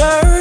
again.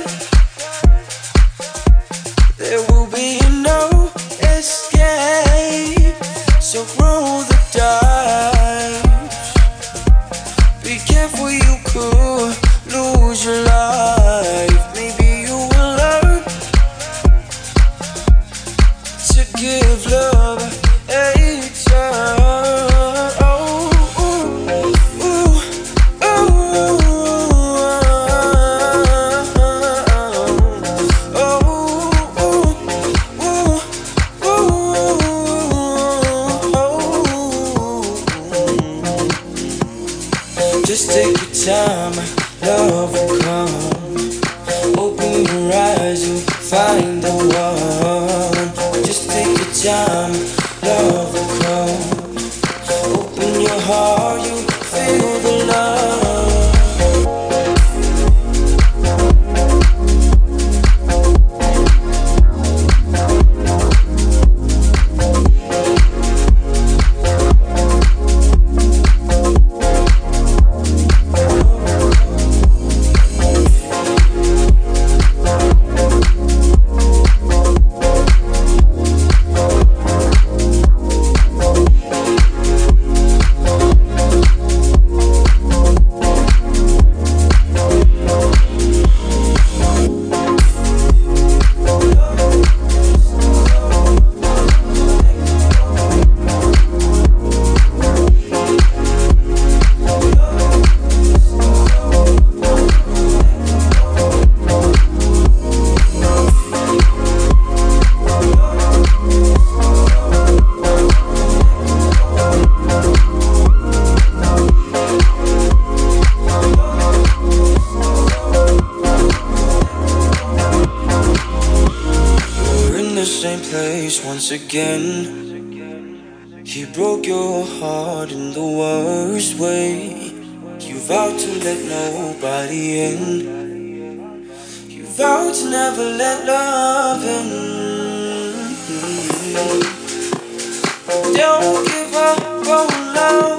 You to never let love in. Don't give up on love.